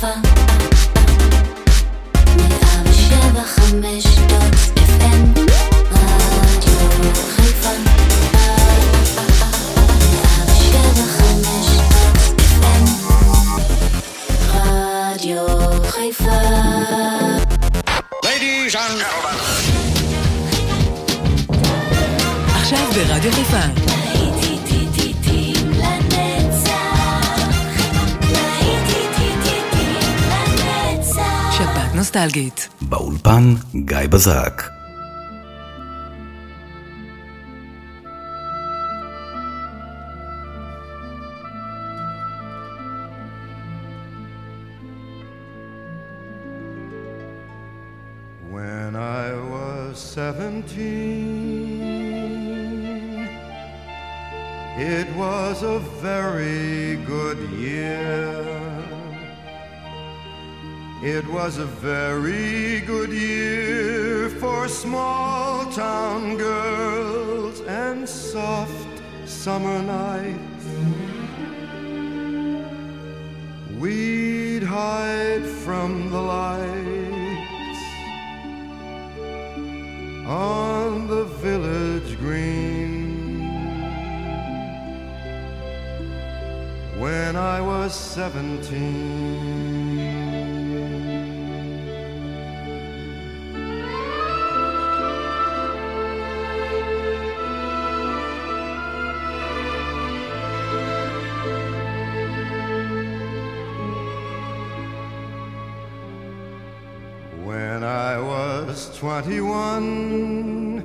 sofa. נוסטלגית. באולפן גיא בזק. It was a very good year for small town girls and soft summer nights. We'd hide from the lights on the village green. When I was seventeen. 21.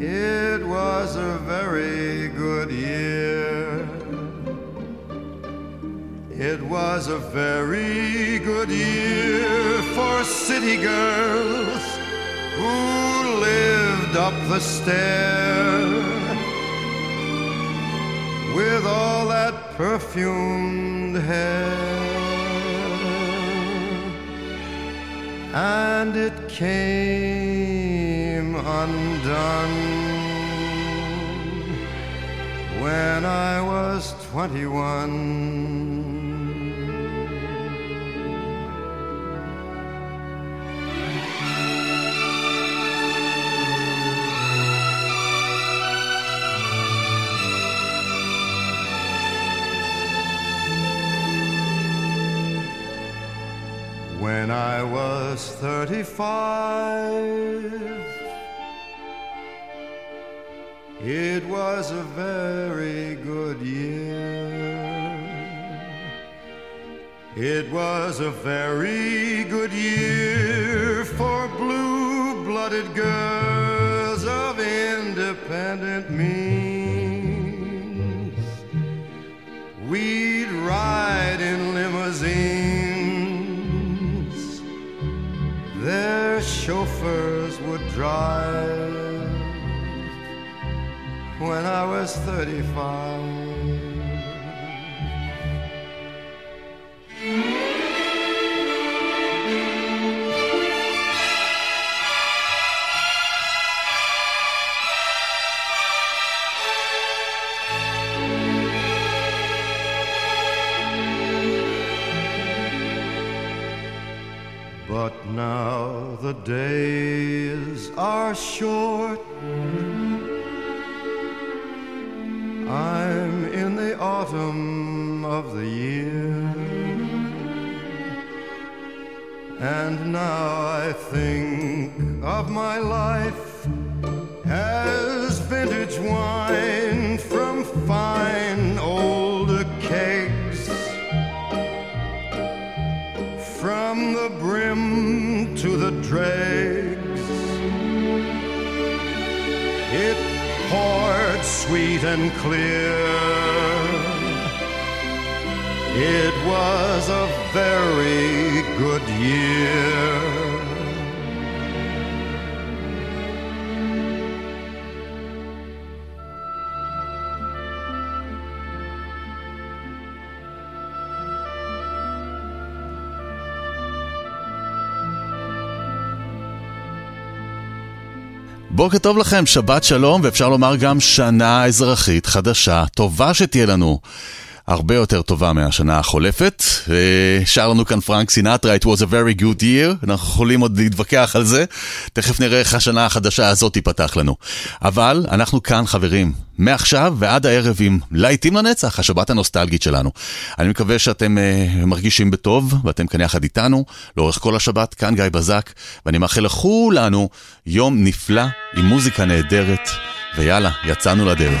It was a very good year. It was a very good year for city girls who lived up the stair with all that perfumed hair. And it came undone when I was 21. When I was 35, it was a very good year. It was a very good year for blue blooded girls of independent means. We'd ride in limousines chauffeurs would drive when I was 35. But now the days are short. I'm in the autumn of the year. And now I think of my life and clear. It was a very good year. בוקר טוב לכם, שבת שלום, ואפשר לומר גם שנה אזרחית חדשה, טובה שתהיה לנו. הרבה יותר טובה מהשנה החולפת. שר לנו כאן פרנק סינטרה, It was a very good year, אנחנו יכולים עוד להתווכח על זה. תכף נראה איך השנה החדשה הזאת תיפתח לנו. אבל אנחנו כאן חברים, מעכשיו ועד הערב עם להיטים לנצח, השבת הנוסטלגית שלנו. אני מקווה שאתם uh, מרגישים בטוב, ואתם כאן יחד איתנו, לאורך כל השבת, כאן גיא בזק, ואני מאחל לכולנו יום נפלא עם מוזיקה נהדרת, ויאללה, יצאנו לדרך.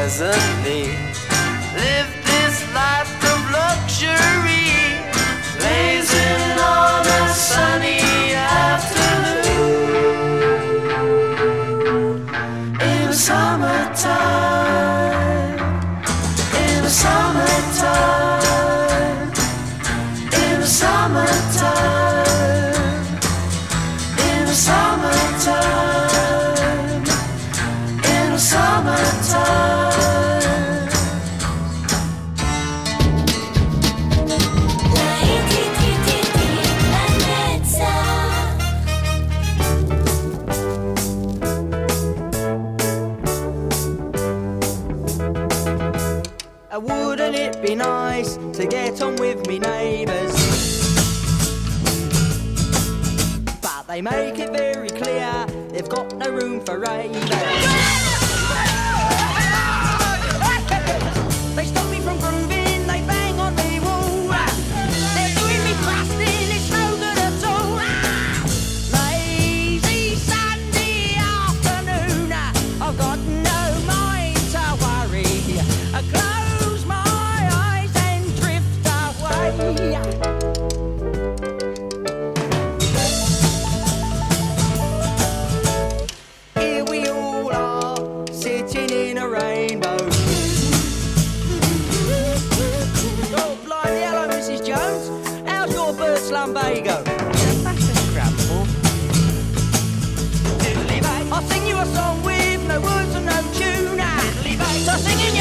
plastic.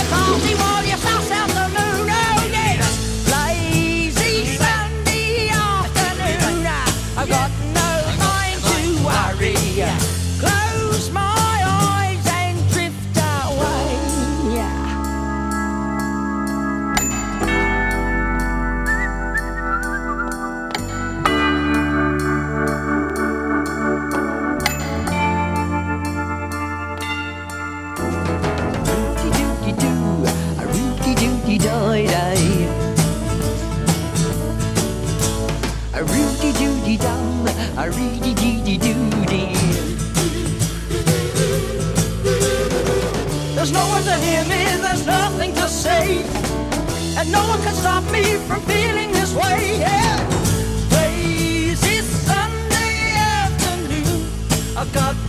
Baltimore. I. There's no one to hear me, there's nothing to say, and no one can stop me from feeling this way. Yeah. Lazy Sunday afternoon, I've got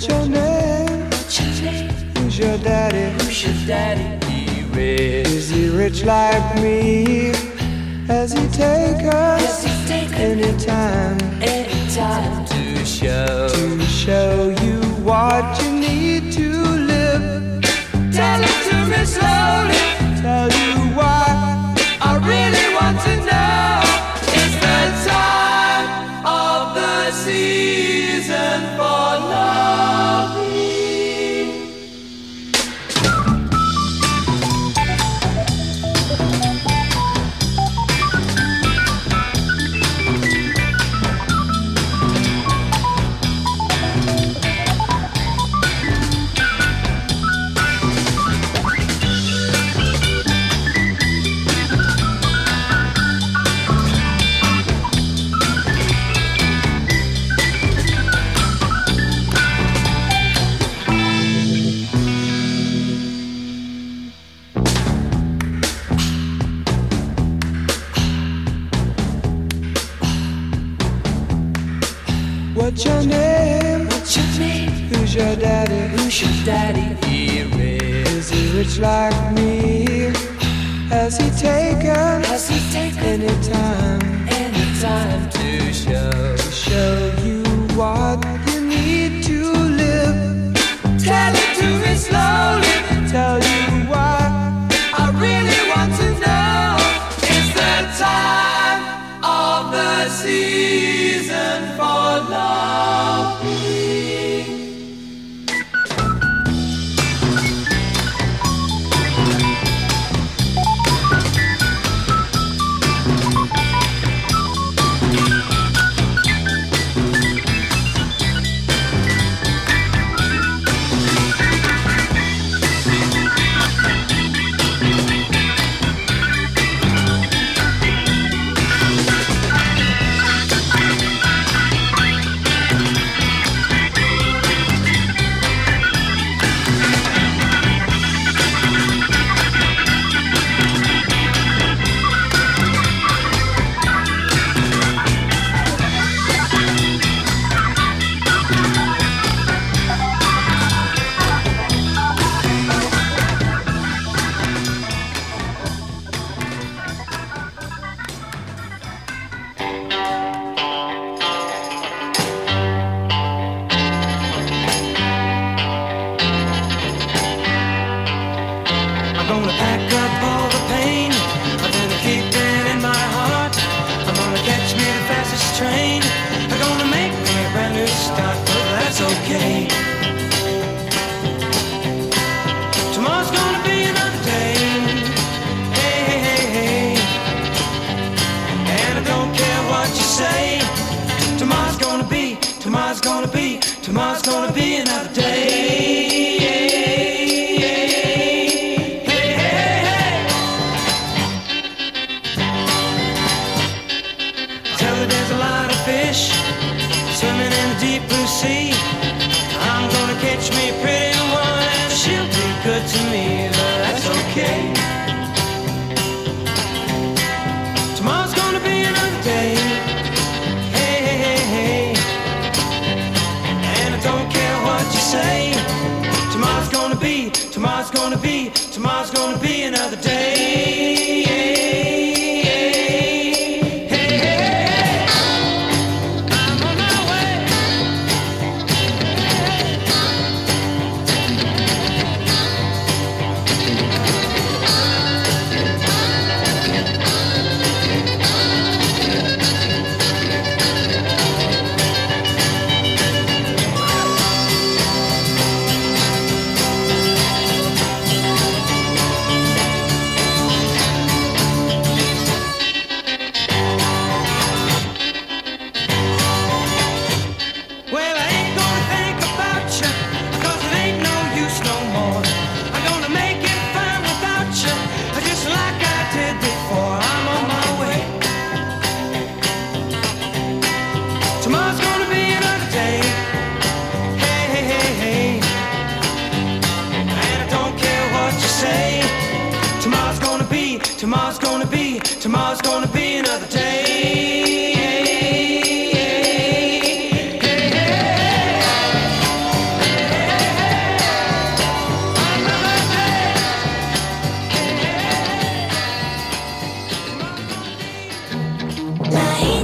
What's your name? Who's your daddy? Who's your daddy? He rich. Is he rich like me? Has he taken us he any time any time to show? to show you what you need to live? Tell it to me slowly. Tell you why name? What's your name? Who's your daddy? Who's your daddy? He rich. Is he rich like me? Has he taken Has he taken any time any time to show? to show you what you need to live? Tell it to me slowly. Tell you Tomorrow's gonna be, tomorrow's gonna be another day.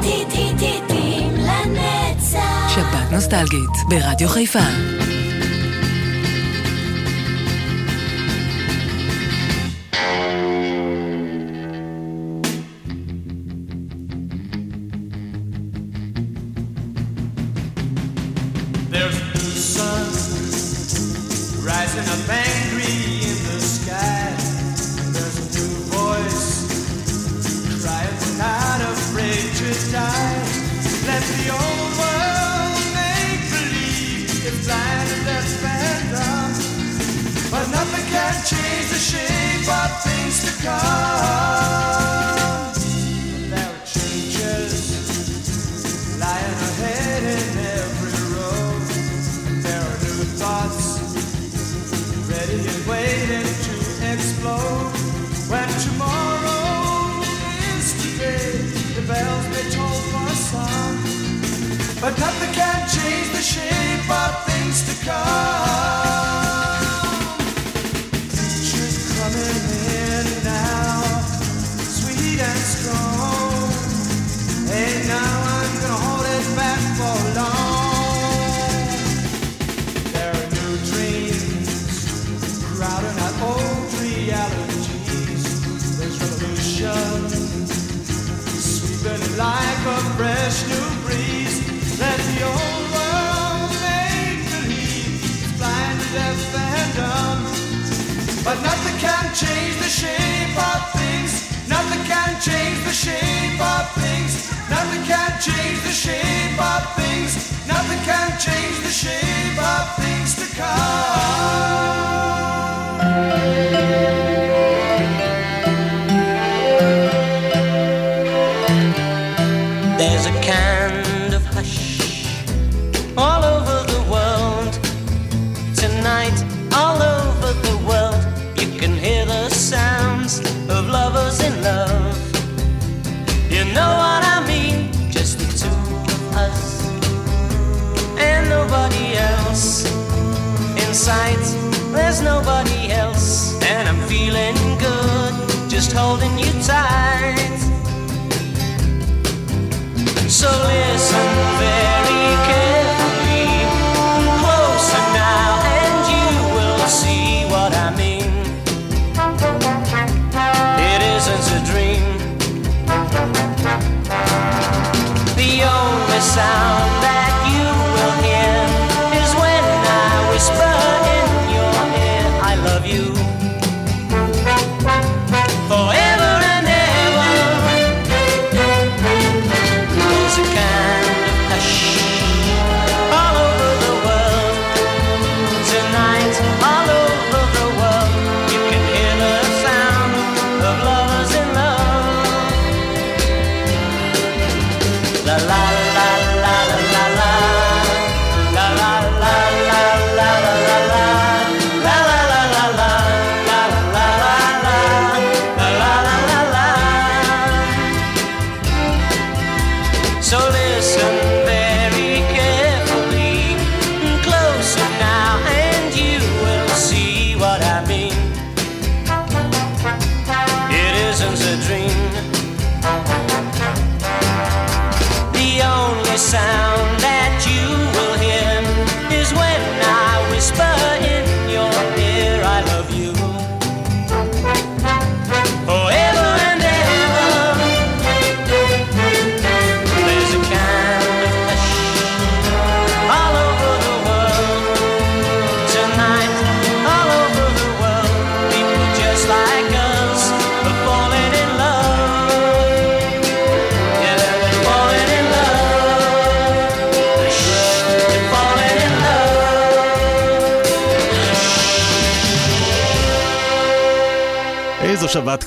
טיפ-טיפים לנצח. שבת נוסטלגית, ברדיו חיפה.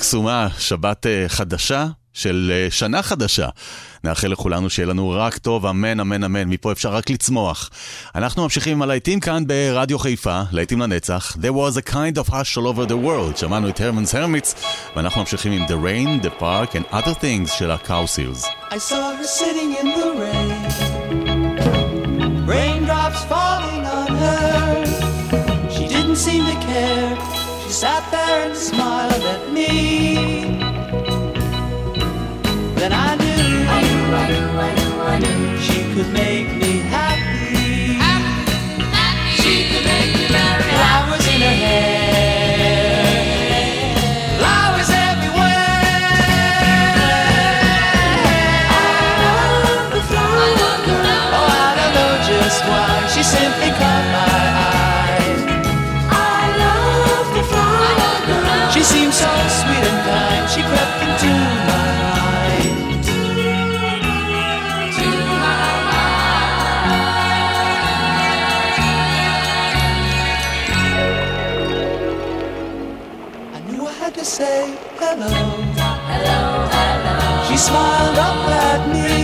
קסומה, שבת אה, חדשה של אה, שנה חדשה. נאחל לכולנו שיהיה לנו רק טוב, אמן, אמן, אמן. מפה אפשר רק לצמוח. אנחנו ממשיכים עם הלהיטים כאן ברדיו חיפה, להיטים לנצח. There was a kind of hush all over the world. שמענו את הרמנס הרמיץ, ואנחנו ממשיכים עם The Rain, The Park and other things של הקאוסירס. Raindrops falling on her She didn't seem to care She sat there and smiled at me. Then I knew, I knew, I knew, I knew, I knew she could make say hello. Hello, hello. She smiled up at me.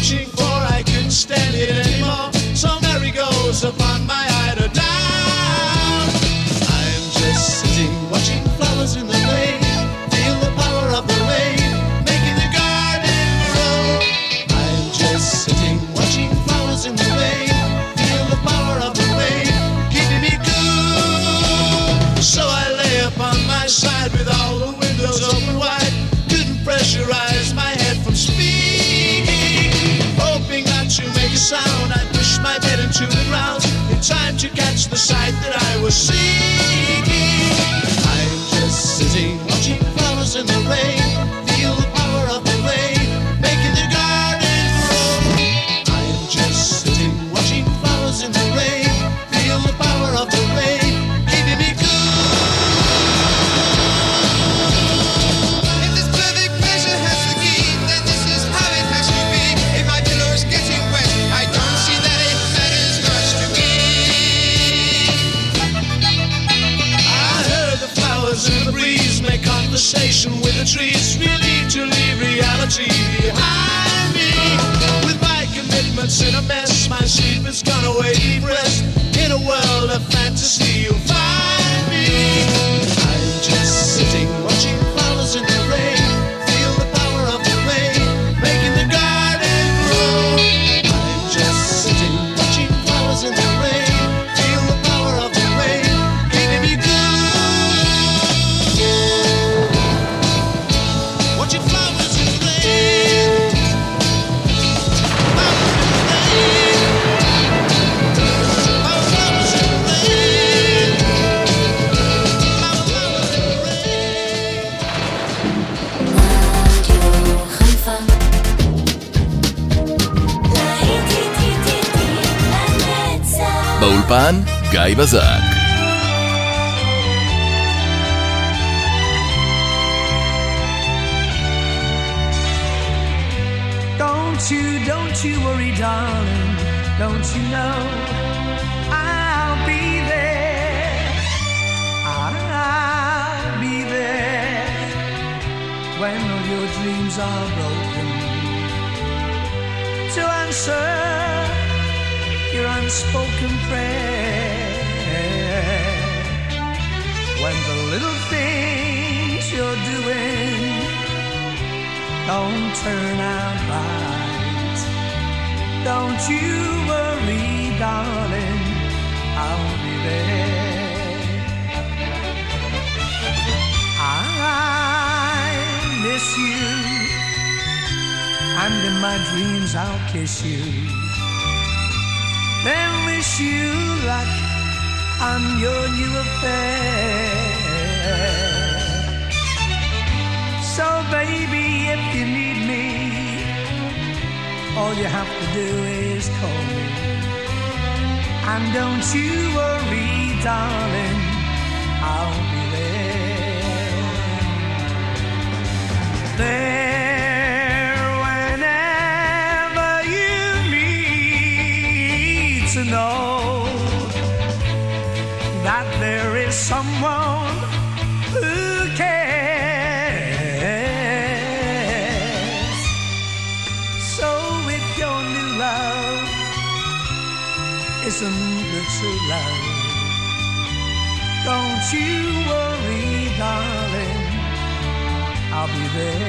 te encontrar. באולפן, גיא בזק. Don't you, don't you worry, darling. Don't you know I'll be there? I'll be there when all your dreams are broken to answer your unspoken prayer. When the little things you're doing don't turn out right. Don't you worry, darling, I'll be there. I miss you, and in my dreams I'll kiss you. Wish you luck on your new affair. So, baby, if you need me, all you have to do is call me. And don't you worry, darling, I'll be there. There to know that there is someone who cares. So if your new love isn't the true love, don't you worry, darling, I'll be there.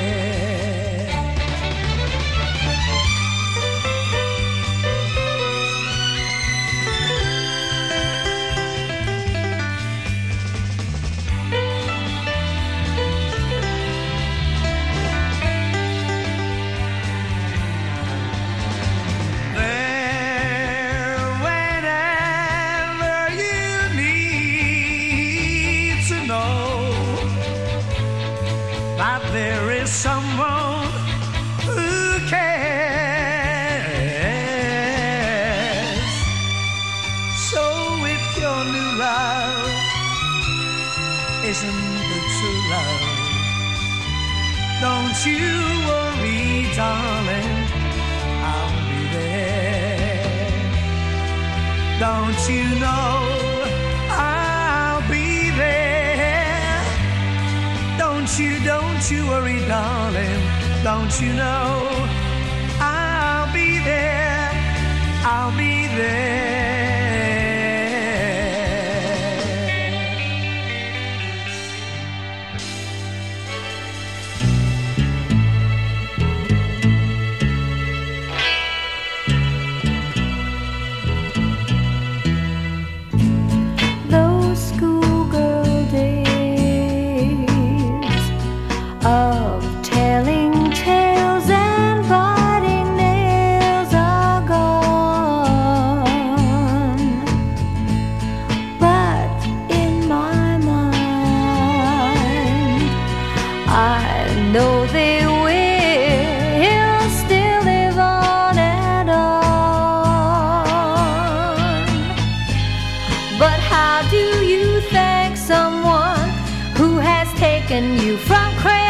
But how do you thank someone who has taken you from crayons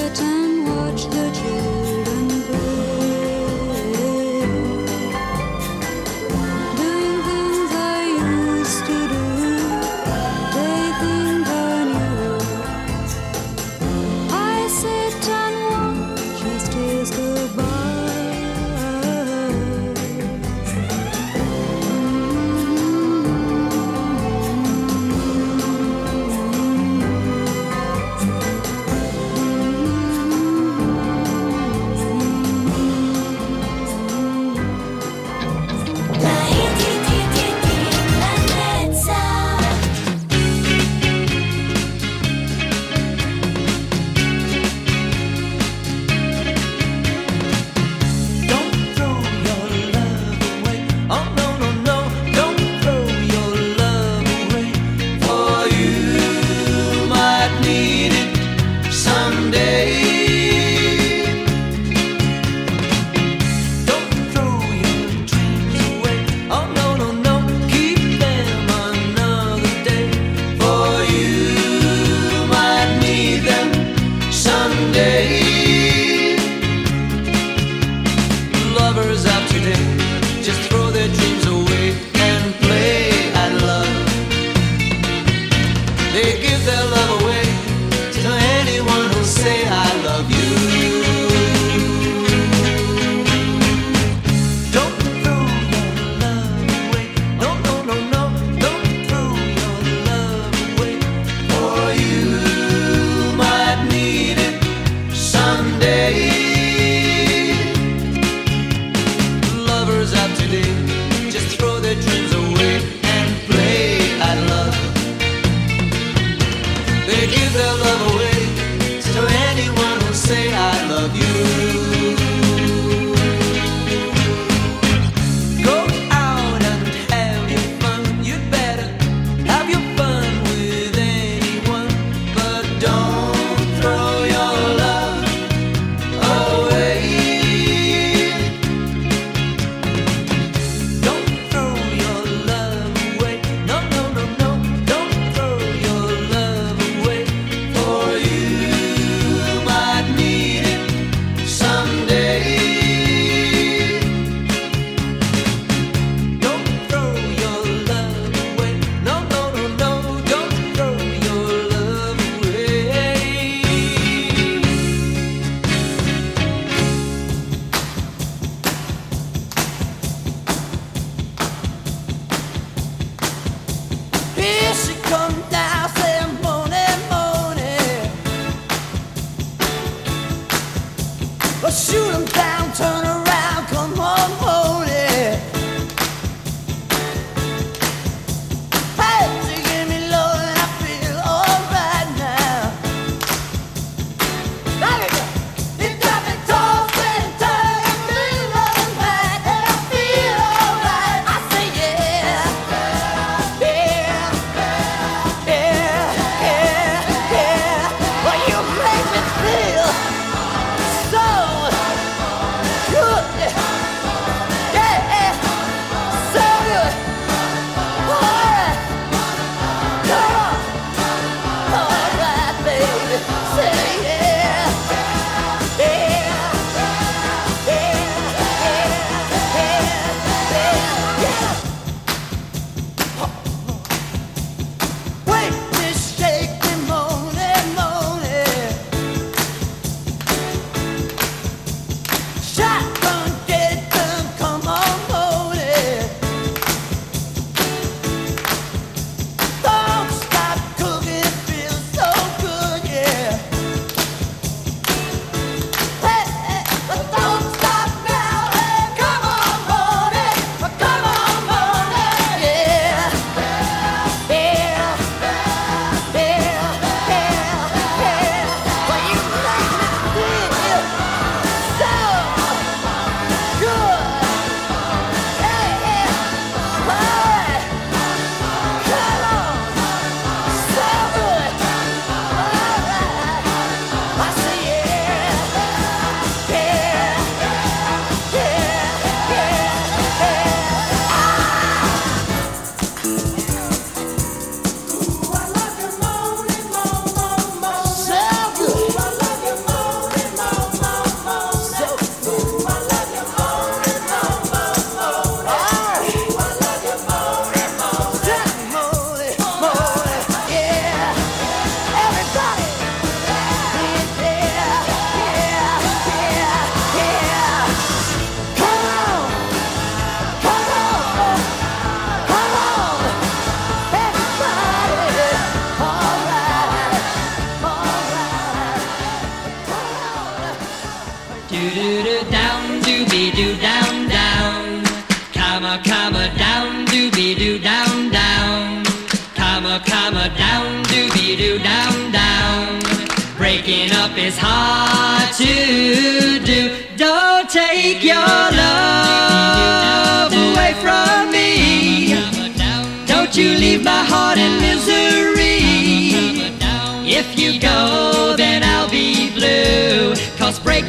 And watch the give their love away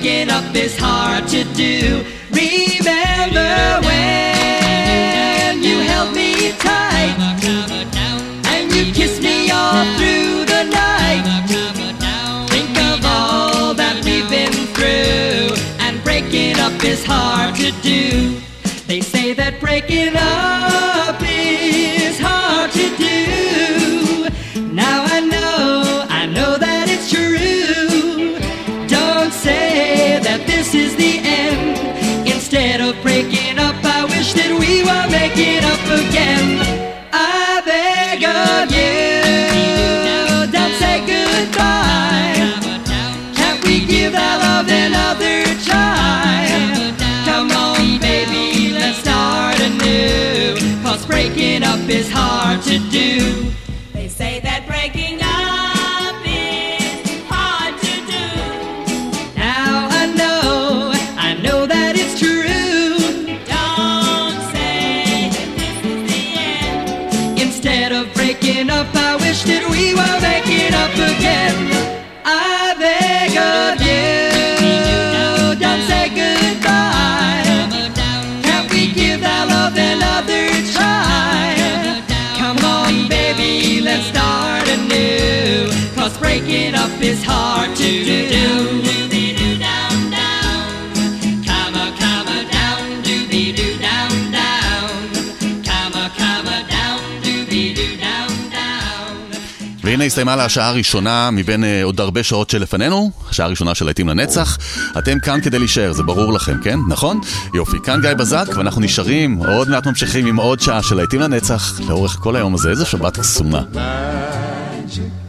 Breaking up is hard to do. Remember when you held me tight and you kissed me all through the night. Think of all that we've been through, and breaking up is hard to do. They say that breaking up again. I beg of you, don't say goodbye. Can't we give that love another try? Come on, baby, let's start anew. Cause breaking up is hard to do. Breaking up is hard to do. והנה הסתיימה לה השעה הראשונה מבין אה, עוד הרבה שעות שלפנינו, השעה הראשונה של להיטים לנצח. אתם כאן כדי להישאר, זה ברור לכם, כן? נכון? יופי, כאן גיא בזק, ואנחנו נשארים, עוד מעט ממשיכים עם עוד שעה של להיטים לנצח, לאורך כל היום הזה, איזה שבת קסומה. moments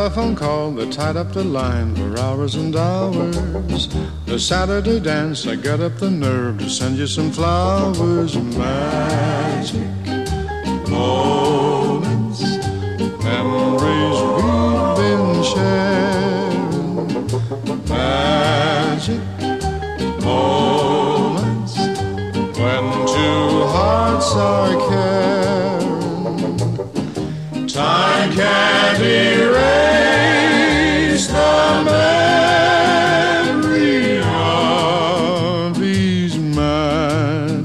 telephone call that tied up the line for hours and hours. The Saturday dance, I got up the nerve to send you some flowers. Magic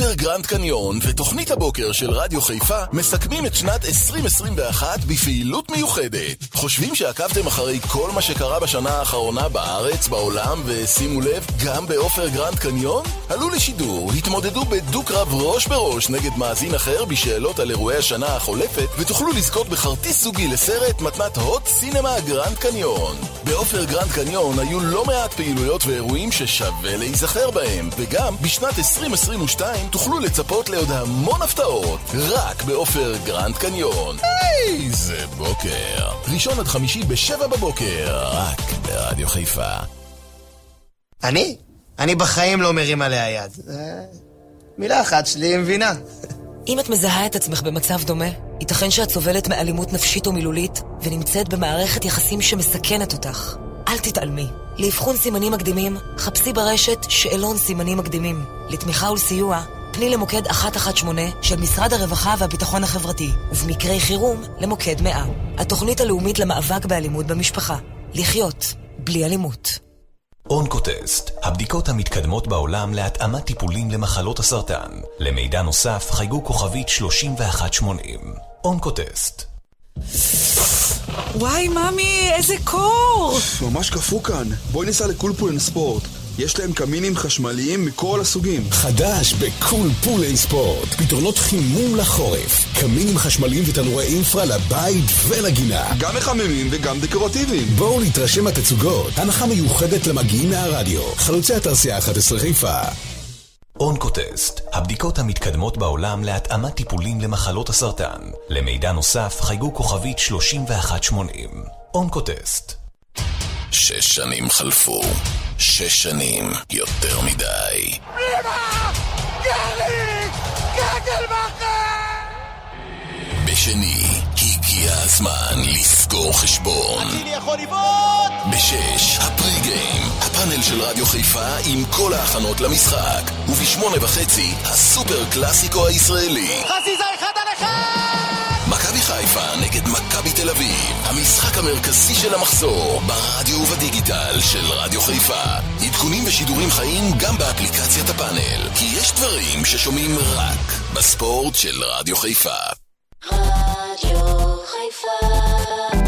עופר גרנד קניון ותוכנית הבוקר של רדיו חיפה מסכמים את שנת 2021 בפעילות מיוחדת. חושבים שעקבתם אחרי כל מה שקרה בשנה האחרונה בארץ, בעולם, ושימו לב, גם בעופר גרנד קניון? עלו לשידור, התמודדו בדו-קרב ראש בראש נגד מאזין אחר בשאלות על אירועי השנה החולפת, ותוכלו לזכות בכרטיס זוגי לסרט מתנת הוט סינמה גרנד קניון. בעופר גרנד קניון היו לא מעט פעילויות ואירועים ששווה להיזכר בהם, וגם בשנת 2022 תוכלו לצפות לעוד המון הפתעות, רק בעופר גרנד קניון. איזה בוקר. ראשון עד חמישי בשבע בבוקר, רק ברדיו חיפה. אני? אני בחיים לא מרים עליה יד. אה, מילה אחת שלי היא מבינה. אם את מזהה את עצמך במצב דומה, ייתכן שאת סובלת מאלימות נפשית או מילולית, ונמצאת במערכת יחסים שמסכנת אותך. אל תתעלמי. לאבחון סימנים מקדימים, חפשי ברשת שאלון סימנים מקדימים. לתמיכה ולסיוע, פני למוקד 118 של משרד הרווחה והביטחון החברתי, ובמקרי חירום, למוקד 100. התוכנית הלאומית למאבק באלימות במשפחה. לחיות בלי אלימות. אונקוטסט, הבדיקות המתקדמות בעולם להתאמת טיפולים למחלות הסרטן. למידע נוסף חייגו כוכבית 3180. אונקוטסט. וואי, ממי, איזה קור! ממש קפוא כאן. בואי ניסע לקולפולן ספורט. יש להם קמינים חשמליים מכל הסוגים. חדש בקול פולי ספורט, פתרונות חימום לחורף, קמינים חשמליים ותנורי אינפרה לבית ולגינה. גם מחממים וגם דקורטיביים. בואו להתרשם מהתצוגות, הנחה מיוחדת למגיעים מהרדיו, חלוצי התעשייה 11 חיפה. אונקוטסט, הבדיקות המתקדמות בעולם להתאמת טיפולים למחלות הסרטן. למידע נוסף חייגו כוכבית 3180. אונקוטסט. שש שנים חלפו. שש שנים יותר מדי. בשני, הגיע הזמן לסגור חשבון. אני יכול לבעוט! בשש, הפרי-גיים, הפאנל של רדיו חיפה עם כל ההכנות למשחק. ובשמונה וחצי, הסופר קלאסיקו הישראלי. חזיזה אחד על אחד! חיפה נגד מכבי תל אביב. המשחק המרכזי של המחזור, ברדיו ובדיגיטל של רדיו חיפה. עדכונים ושידורים חיים גם באפליקציית הפאנל. כי יש דברים ששומעים רק בספורט של רדיו חיפה. רדיו חיפה